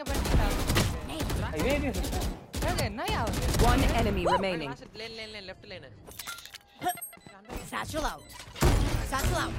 a One enemy remaining. Lane lane Satchel out. Satchel out.